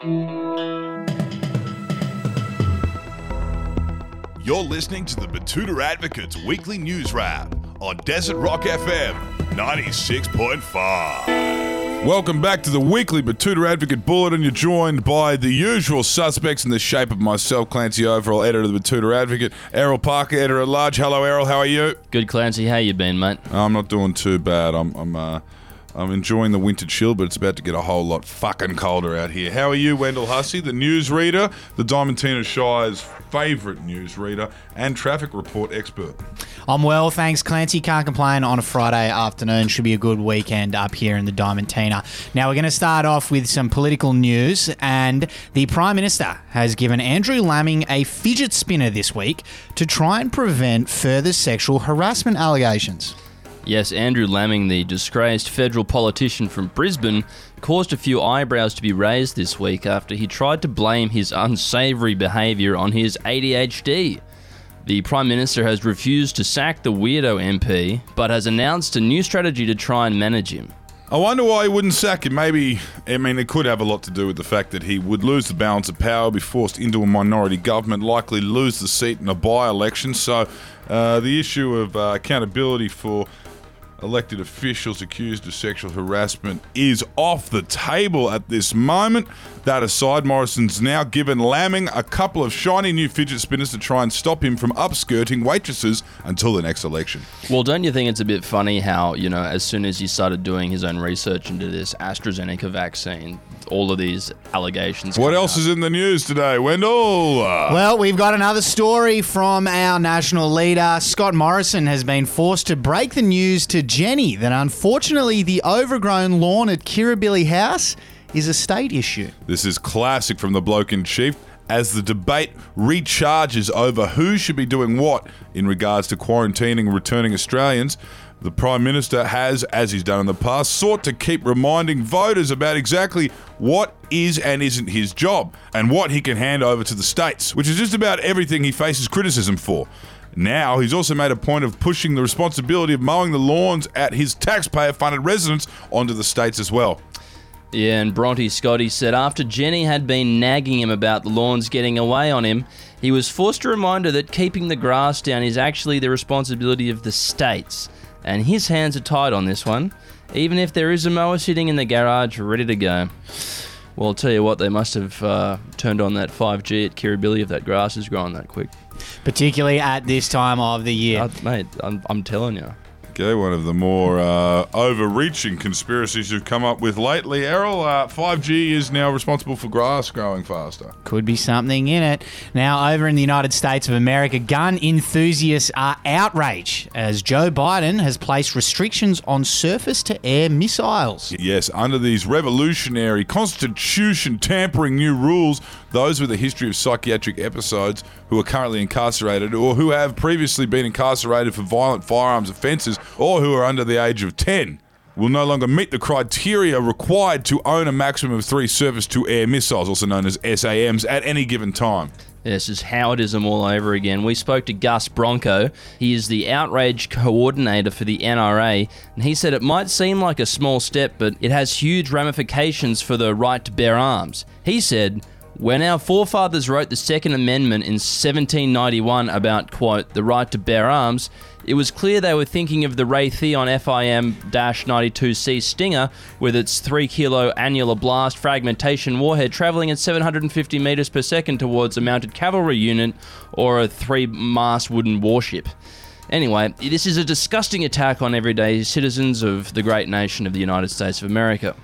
You're listening to the Betoota Advocates Weekly News Wrap on Desert Rock FM 96.5. Welcome back to the weekly Betoota Advocate Bulletin. You're joined by the usual suspects in the shape of myself, Clancy Overell, editor of the Betoota Advocate, Errol Parker, editor at large. Hello, Errol. How are you? Good, Clancy. How you been, mate? I'm not doing too bad. I'm I'm uh, I'm enjoying the winter chill, but it's about to get a whole lot fucking colder out here. How are you, Wendell Hussey, the newsreader, the Diamantina Shire's favourite newsreader, and traffic report expert? I'm well, thanks, Clancy. Can't complain on a Friday afternoon. Should be a good weekend up here in the Diamantina. Now, we're going to start off with some political news, and the Prime Minister has given Andrew Laming a fidget spinner this week to try and prevent further sexual harassment allegations. Yes, Andrew Laming, the disgraced federal politician from Brisbane, caused a few eyebrows to be raised this week after he tried to blame his unsavoury behaviour on his ADHD. The Prime Minister has refused to sack the weirdo MP, but has announced a new strategy to try and manage him. I wonder why he wouldn't sack him. Maybe, I mean, it could have a lot to do with the fact that he would lose the balance of power, be forced into a minority government, likely lose the seat in a by election. So, uh, the issue of uh, accountability for elected officials accused of sexual harassment is off the table at this moment. That aside, Morrison's now given Laming a couple of shiny new fidget spinners to try and stop him from upskirting waitresses until the next election. Well, don't you think it's a bit funny how, you know, as soon as he started doing his own research into this AstraZeneca vaccine, all of these allegations. What else out. is in the news today, Wendell? Well, we've got another story from our national leader. Scott Morrison has been forced to break the news to Jenny that unfortunately the overgrown lawn at Kirribilli House is a state issue. This is classic from the bloke in chief. As the debate recharges over who should be doing what in regards to quarantining returning Australians, the Prime Minister has, as he's done in the past, sought to keep reminding voters about exactly what is and isn't his job and what he can hand over to the states, which is just about everything he faces criticism for. Now, he's also made a point of pushing the responsibility of mowing the lawns at his taxpayer funded residence onto the states as well. Yeah, and Bronte Scotty said after Jenny had been nagging him about the lawns getting away on him, he was forced to remind her that keeping the grass down is actually the responsibility of the states. And his hands are tied on this one, even if there is a mower sitting in the garage ready to go. Well, I'll tell you what, they must have uh, turned on that 5G at Kirribilli if that grass is growing that quick. Particularly at this time of the year. Uh, mate, I'm, I'm telling you. Okay, one of the more uh, overreaching conspiracies you've come up with lately, Errol. Uh, 5G is now responsible for grass growing faster. Could be something in it. Now, over in the United States of America, gun enthusiasts are outraged as Joe Biden has placed restrictions on surface to air missiles. Yes, under these revolutionary, constitution tampering new rules, those with a history of psychiatric episodes who are currently incarcerated or who have previously been incarcerated for violent firearms offences or who are under the age of 10 will no longer meet the criteria required to own a maximum of three surface to air missiles, also known as SAMs, at any given time. This is Howardism all over again. We spoke to Gus Bronco. He is the outrage coordinator for the NRA, and he said it might seem like a small step, but it has huge ramifications for the right to bear arms. He said, when our forefathers wrote the Second Amendment in 1791 about, quote, the right to bear arms, it was clear they were thinking of the Raytheon FIM 92C Stinger with its 3 kilo annular blast fragmentation warhead traveling at 750 meters per second towards a mounted cavalry unit or a three mast wooden warship. Anyway, this is a disgusting attack on everyday citizens of the great nation of the United States of America.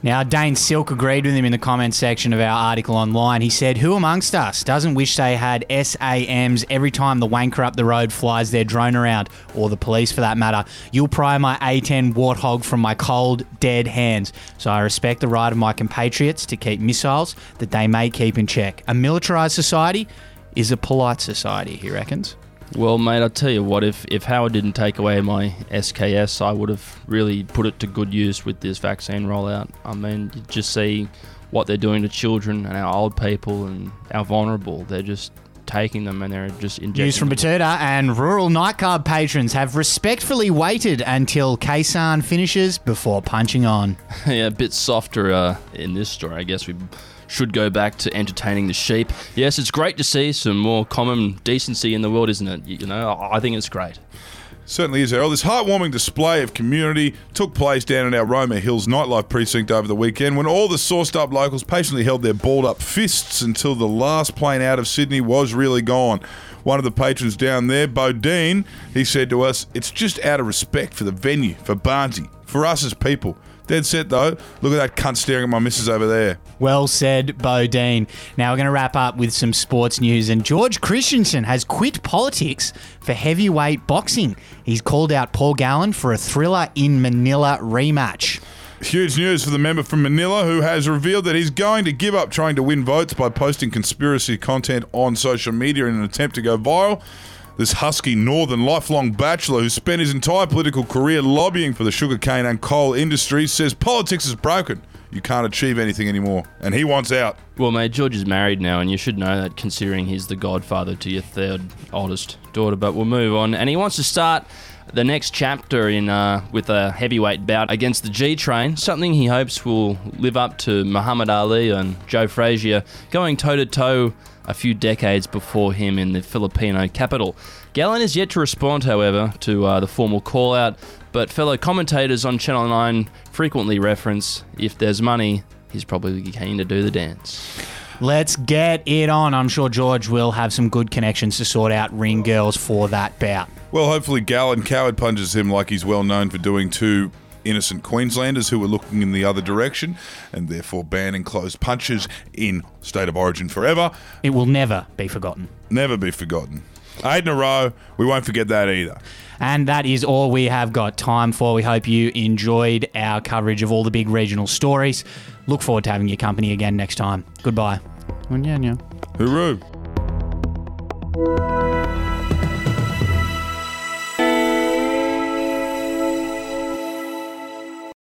Now, Dane Silk agreed with him in the comments section of our article online. He said, Who amongst us doesn't wish they had SAMs every time the wanker up the road flies their drone around, or the police for that matter? You'll pry my A10 warthog from my cold, dead hands. So I respect the right of my compatriots to keep missiles that they may keep in check. A militarized society is a polite society, he reckons. Well, mate, I'll tell you what, if, if Howard didn't take away my SKS, I would have really put it to good use with this vaccine rollout. I mean, you just see what they're doing to children and our old people and our vulnerable. They're just taking them and they're just injecting News from. Betoota and rural nightclub patrons have respectfully waited until Khe Sanh finishes before punching on. yeah, a bit softer uh, in this story. I guess we should go back to entertaining the sheep. Yes, it's great to see some more common decency in the world, isn't it? You know, I think it's great. Certainly is, Errol. This heartwarming display of community took place down in our Roma Hills nightlife precinct over the weekend when all the sourced up locals patiently held their balled up fists until the last plane out of Sydney was really gone. One of the patrons down there, Bodine, he said to us, It's just out of respect for the venue, for Barnsey, for us as people. Dead set though. Look at that cunt staring at my missus over there. Well said, Bodine. Now we're going to wrap up with some sports news. And George Christensen has quit politics for heavyweight boxing. He's called out Paul Gallen for a thriller in Manila rematch. Huge news for the member from Manila who has revealed that he's going to give up trying to win votes by posting conspiracy content on social media in an attempt to go viral. This husky northern lifelong bachelor who spent his entire political career lobbying for the sugarcane and coal industries says politics is broken. You can't achieve anything anymore. And he wants out. Well, mate, George is married now, and you should know that considering he's the godfather to your third oldest daughter. But we'll move on. And he wants to start the next chapter in uh, with a heavyweight bout against the G Train, something he hopes will live up to Muhammad Ali and Joe Frazier going toe to toe a few decades before him in the Filipino capital. Gallen is yet to respond, however, to uh, the formal call out, but fellow commentators on Channel 9 frequently reference if there's money, he's probably keen to do the dance. Let's get it on. I'm sure George will have some good connections to sort out ring girls for that bout. Well, hopefully, Gallen coward punches him like he's well known for doing to innocent Queenslanders who were looking in the other direction and therefore banning closed punches in State of Origin forever. It will never be forgotten. Never be forgotten. Eight in a row, we won't forget that either. And that is all we have got time for. We hope you enjoyed our coverage of all the big regional stories. Look forward to having your company again next time. Goodbye. Hooroo.